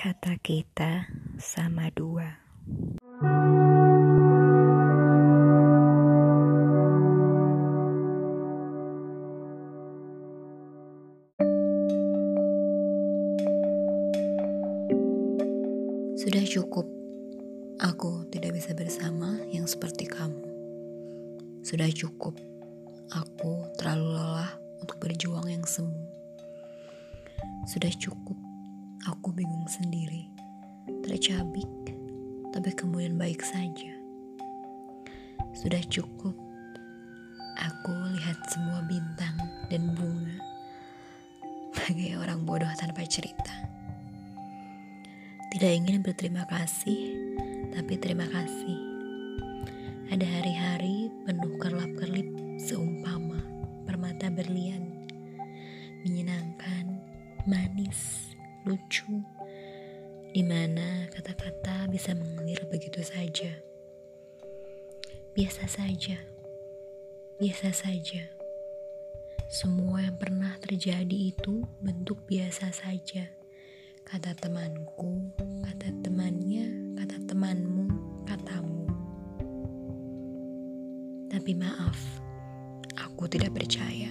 Kata kita sama dua. Sudah cukup, aku tidak bisa bersama yang seperti kamu. Sudah cukup, aku terlalu lelah untuk berjuang yang semu. Sudah cukup, aku bingung sendiri, tercabik, tapi kemudian baik saja. Sudah cukup, aku lihat semua bintang dan bunga bagai orang bodoh tanpa cerita. Tidak ingin berterima kasih, tapi terima kasih. Ada hari-hari penuh kerlap-kerlip seumpama permata berlian. Menyenangkan, manis, lucu. Di mana kata-kata bisa mengalir begitu saja. Biasa saja. Biasa saja. Semua yang pernah terjadi itu bentuk biasa saja kata temanku, kata temannya, kata temanmu, katamu. Tapi maaf, aku tidak percaya.